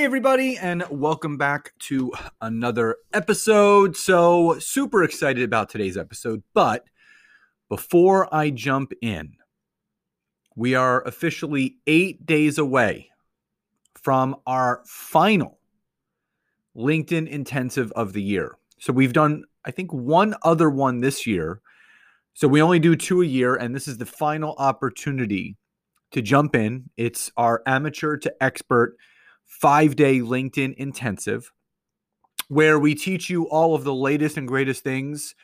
Hey, everybody, and welcome back to another episode. So, super excited about today's episode. But before I jump in, we are officially eight days away from our final LinkedIn intensive of the year. So, we've done, I think, one other one this year. So, we only do two a year, and this is the final opportunity to jump in. It's our amateur to expert five day LinkedIn intensive where we teach you all of the latest and greatest things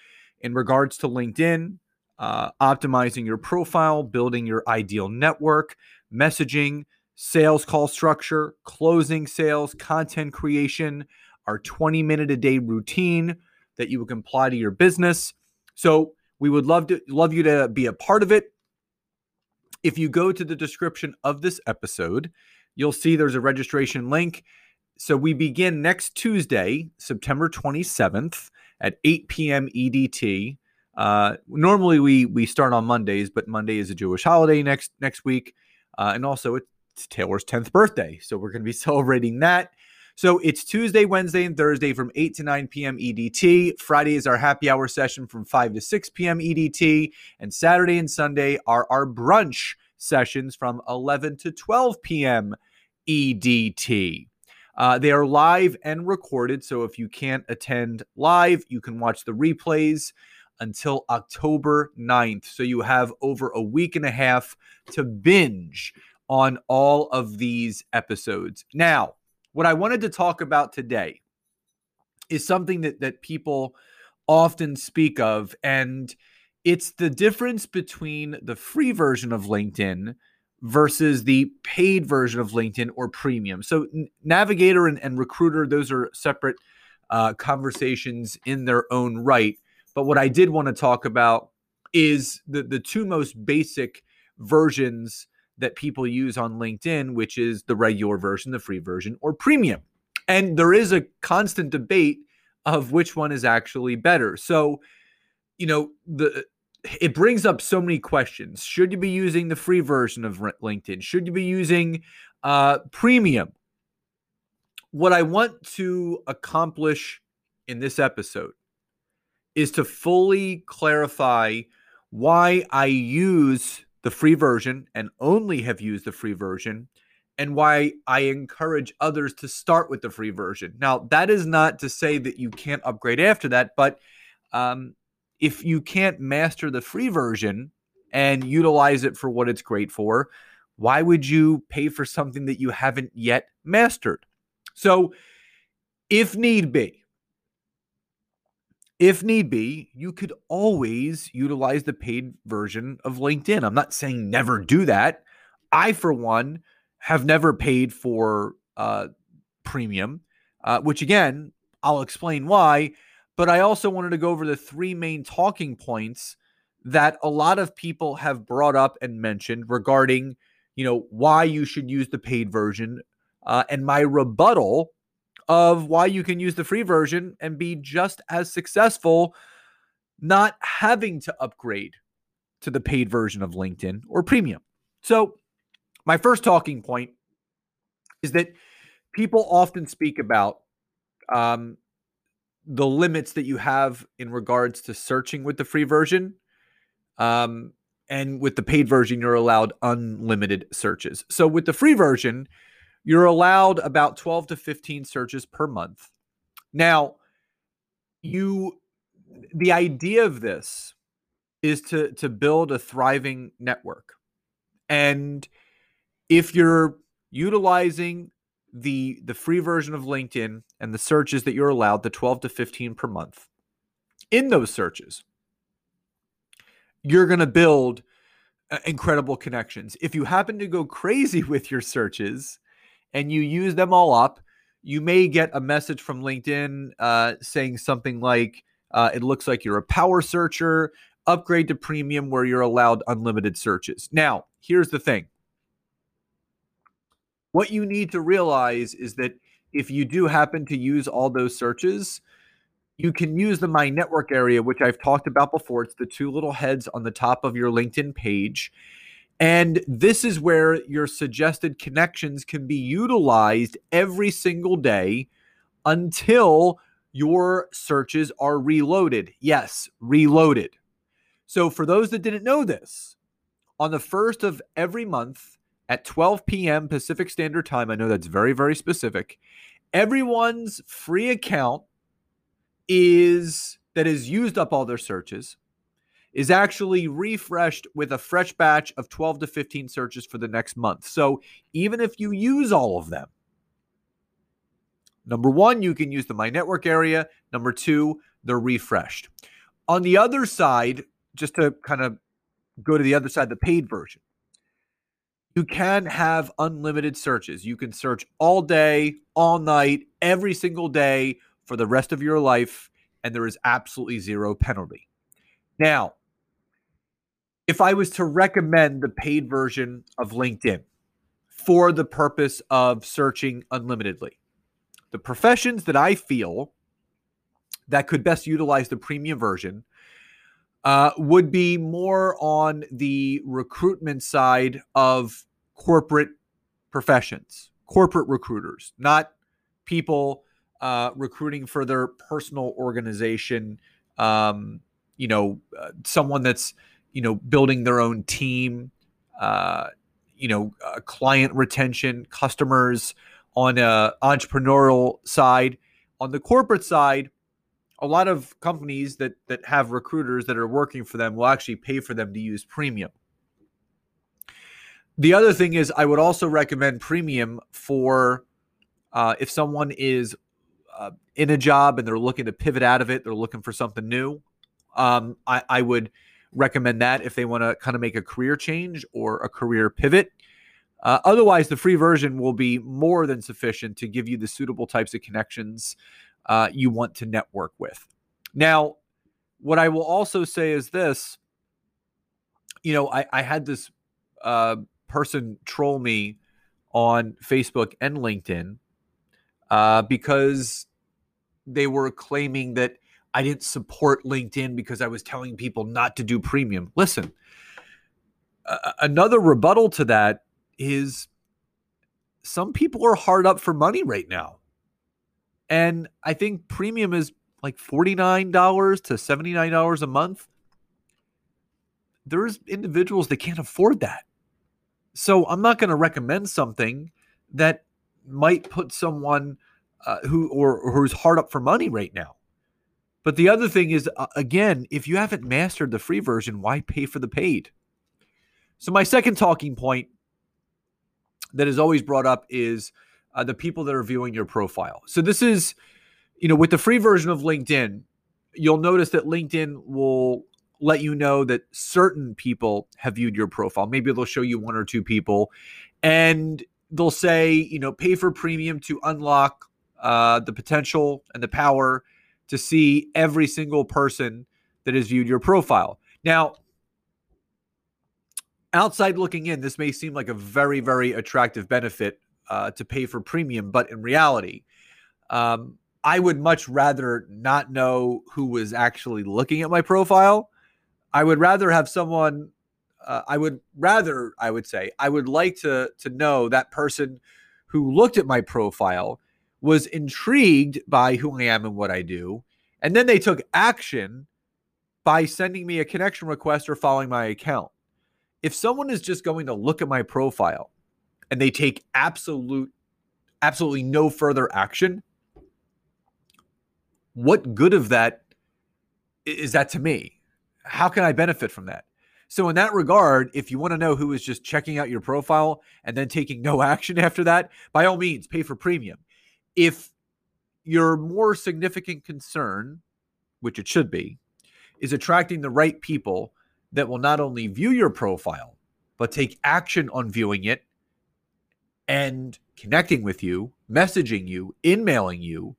in regards to LinkedIn, uh, optimizing your profile, building your ideal network, messaging, sales call structure, closing sales, content creation, our 20 minute a day routine that you can apply to your business. So we would love to love you to be a part of it. If you go to the description of this episode, you'll see there's a registration link. So we begin next Tuesday, September 27th at 8 p.m. EDT. Uh, normally we we start on Mondays, but Monday is a Jewish holiday next next week, uh, and also it's Taylor's 10th birthday, so we're going to be celebrating that. So it's Tuesday, Wednesday, and Thursday from 8 to 9 p.m. EDT. Friday is our happy hour session from 5 to 6 p.m. EDT, and Saturday and Sunday are our brunch sessions from 11 to 12 p.m. EDT. Uh, they are live and recorded, so if you can't attend live, you can watch the replays until October 9th. So you have over a week and a half to binge on all of these episodes. Now, what I wanted to talk about today is something that that people often speak of and it's the difference between the free version of LinkedIn versus the paid version of LinkedIn or premium. So, Navigator and, and Recruiter, those are separate uh, conversations in their own right. But what I did want to talk about is the, the two most basic versions that people use on LinkedIn, which is the regular version, the free version, or premium. And there is a constant debate of which one is actually better. So, you know, the it brings up so many questions. Should you be using the free version of LinkedIn? Should you be using uh, premium? What I want to accomplish in this episode is to fully clarify why I use the free version and only have used the free version and why I encourage others to start with the free version. Now, that is not to say that you can't upgrade after that, but um, if you can't master the free version and utilize it for what it's great for, why would you pay for something that you haven't yet mastered? So, if need be, if need be, you could always utilize the paid version of LinkedIn. I'm not saying never do that. I, for one, have never paid for uh, premium, uh, which again, I'll explain why but I also wanted to go over the three main talking points that a lot of people have brought up and mentioned regarding, you know, why you should use the paid version uh, and my rebuttal of why you can use the free version and be just as successful not having to upgrade to the paid version of LinkedIn or premium. So, my first talking point is that people often speak about um, the limits that you have in regards to searching with the free version. Um, and with the paid version, you're allowed unlimited searches. So with the free version, you're allowed about 12 to 15 searches per month. Now, you the idea of this is to to build a thriving network. And if you're utilizing the the free version of LinkedIn and the searches that you're allowed, the 12 to 15 per month. In those searches, you're going to build uh, incredible connections. If you happen to go crazy with your searches and you use them all up, you may get a message from LinkedIn uh, saying something like, uh, It looks like you're a power searcher. Upgrade to premium where you're allowed unlimited searches. Now, here's the thing what you need to realize is that if you do happen to use all those searches, you can use the My Network area, which I've talked about before. It's the two little heads on the top of your LinkedIn page. And this is where your suggested connections can be utilized every single day until your searches are reloaded. Yes, reloaded. So, for those that didn't know this, on the first of every month at 12 p.m. Pacific Standard Time, I know that's very, very specific, everyone's free account is that has used up all their searches is actually refreshed with a fresh batch of 12 to 15 searches for the next month. So even if you use all of them, number one, you can use the My Network area. Number two, they're refreshed. On the other side, just to kind of go to the other side, the paid version, you can have unlimited searches. You can search all day, all night, every single day for the rest of your life, and there is absolutely zero penalty. Now, if I was to recommend the paid version of LinkedIn for the purpose of searching unlimitedly, the professions that I feel that could best utilize the premium version uh, would be more on the recruitment side of corporate professions, corporate recruiters, not people uh, recruiting for their personal organization. Um, you know, uh, someone that's you know building their own team. Uh, you know, uh, client retention, customers on a entrepreneurial side. On the corporate side, a lot of companies that that have recruiters that are working for them will actually pay for them to use premium. The other thing is, I would also recommend premium for uh, if someone is uh, in a job and they're looking to pivot out of it, they're looking for something new. Um, I, I would recommend that if they want to kind of make a career change or a career pivot. Uh, otherwise, the free version will be more than sufficient to give you the suitable types of connections uh, you want to network with. Now, what I will also say is this you know, I, I had this uh, person troll me on Facebook and LinkedIn uh, because they were claiming that I didn't support LinkedIn because I was telling people not to do premium. Listen, another rebuttal to that is some people are hard up for money right now. And I think premium is like $49 to $79 a month. There's individuals that can't afford that. So I'm not going to recommend something that might put someone uh, who or, or who's hard up for money right now. But the other thing is, uh, again, if you haven't mastered the free version, why pay for the paid? So my second talking point that is always brought up is uh, the people that are viewing your profile. So this is, you know, with the free version of LinkedIn, you'll notice that LinkedIn will let you know that certain people have viewed your profile. Maybe they'll show you one or two people, and they'll say, you know, pay for premium to unlock uh, the potential and the power to see every single person that has viewed your profile. Now, outside looking in, this may seem like a very, very attractive benefit uh, to pay for premium, but in reality, um, I would much rather not know who was actually looking at my profile. I would rather have someone uh, I would rather, I would say, I would like to to know that person who looked at my profile was intrigued by who I am and what I do, and then they took action by sending me a connection request or following my account. If someone is just going to look at my profile and they take absolute absolutely no further action, what good of that is that to me? How can I benefit from that? So, in that regard, if you want to know who is just checking out your profile and then taking no action after that, by all means, pay for premium. If your more significant concern, which it should be, is attracting the right people that will not only view your profile, but take action on viewing it, and connecting with you, messaging you, emailing you,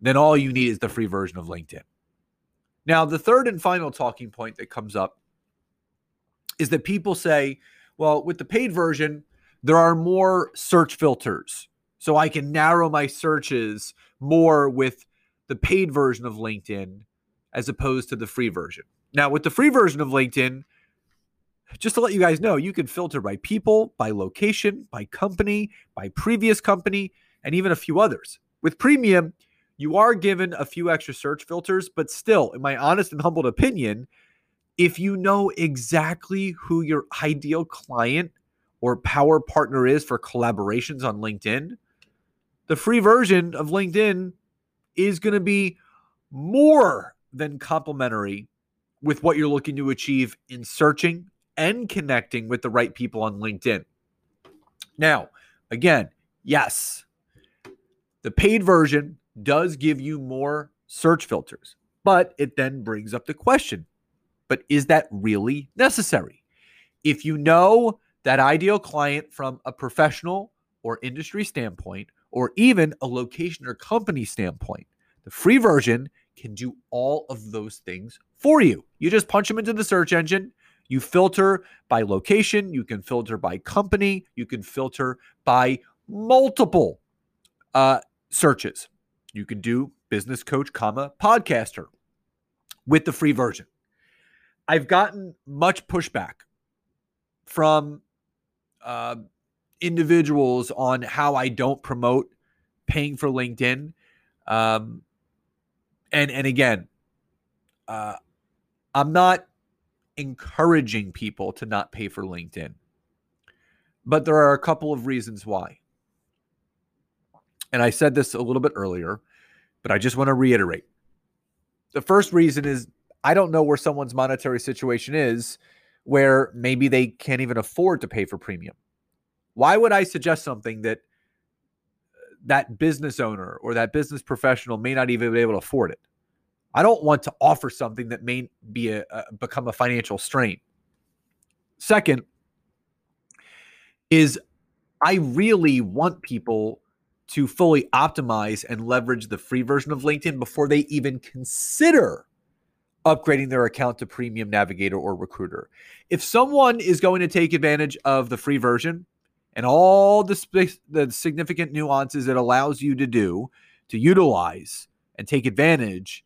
then all you need is the free version of LinkedIn. Now, the third and final talking point that comes up is that people say, well, with the paid version, there are more search filters. So I can narrow my searches more with the paid version of LinkedIn as opposed to the free version. Now, with the free version of LinkedIn, just to let you guys know, you can filter by people, by location, by company, by previous company, and even a few others. With premium, you are given a few extra search filters, but still, in my honest and humbled opinion, if you know exactly who your ideal client or power partner is for collaborations on LinkedIn, the free version of LinkedIn is going to be more than complementary with what you're looking to achieve in searching and connecting with the right people on LinkedIn. Now, again, yes, the paid version does give you more search filters, but it then brings up the question but is that really necessary? If you know that ideal client from a professional or industry standpoint, or even a location or company standpoint, the free version can do all of those things for you. You just punch them into the search engine. You filter by location, you can filter by company, you can filter by multiple uh, searches. You can do business coach, comma, podcaster with the free version. I've gotten much pushback from uh, individuals on how I don't promote paying for LinkedIn. Um, and and again, uh, I'm not encouraging people to not pay for LinkedIn, but there are a couple of reasons why. And I said this a little bit earlier, but I just want to reiterate. The first reason is I don't know where someone's monetary situation is where maybe they can't even afford to pay for premium. Why would I suggest something that uh, that business owner or that business professional may not even be able to afford it? I don't want to offer something that may be a, a become a financial strain. Second is I really want people to fully optimize and leverage the free version of LinkedIn before they even consider upgrading their account to Premium Navigator or Recruiter. If someone is going to take advantage of the free version and all the, sp- the significant nuances it allows you to do to utilize and take advantage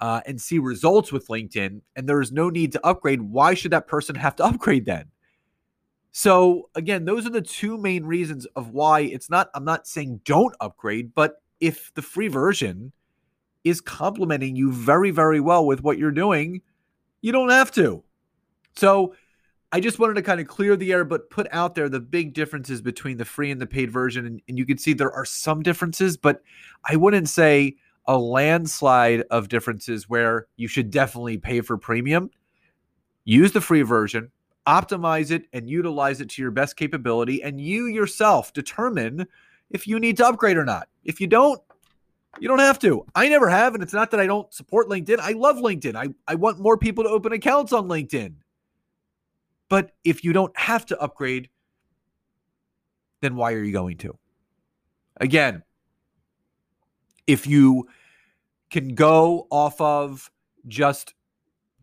uh, and see results with LinkedIn, and there is no need to upgrade, why should that person have to upgrade then? So again, those are the two main reasons of why it's not. I'm not saying don't upgrade, but if the free version is complementing you very, very well with what you're doing, you don't have to. So I just wanted to kind of clear the air, but put out there the big differences between the free and the paid version. And, and you can see there are some differences, but I wouldn't say a landslide of differences where you should definitely pay for premium. Use the free version, optimize it, and utilize it to your best capability. And you yourself determine if you need to upgrade or not. If you don't, you don't have to. I never have. And it's not that I don't support LinkedIn. I love LinkedIn. I, I want more people to open accounts on LinkedIn. But if you don't have to upgrade, then why are you going to? Again, if you can go off of just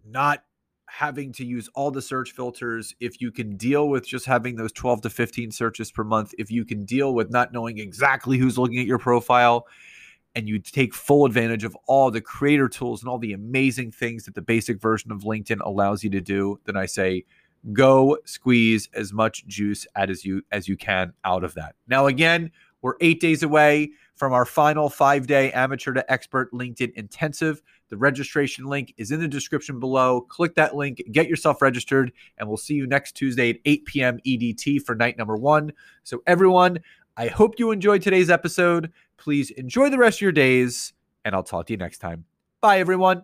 not having to use all the search filters, if you can deal with just having those 12 to 15 searches per month, if you can deal with not knowing exactly who's looking at your profile, and you take full advantage of all the creator tools and all the amazing things that the basic version of LinkedIn allows you to do, then I say go squeeze as much juice as you as you can out of that. Now again, we're 8 days away from our final 5-day amateur to expert LinkedIn intensive. The registration link is in the description below. Click that link, get yourself registered, and we'll see you next Tuesday at 8 p.m. EDT for night number 1. So everyone, I hope you enjoyed today's episode. Please enjoy the rest of your days, and I'll talk to you next time. Bye, everyone.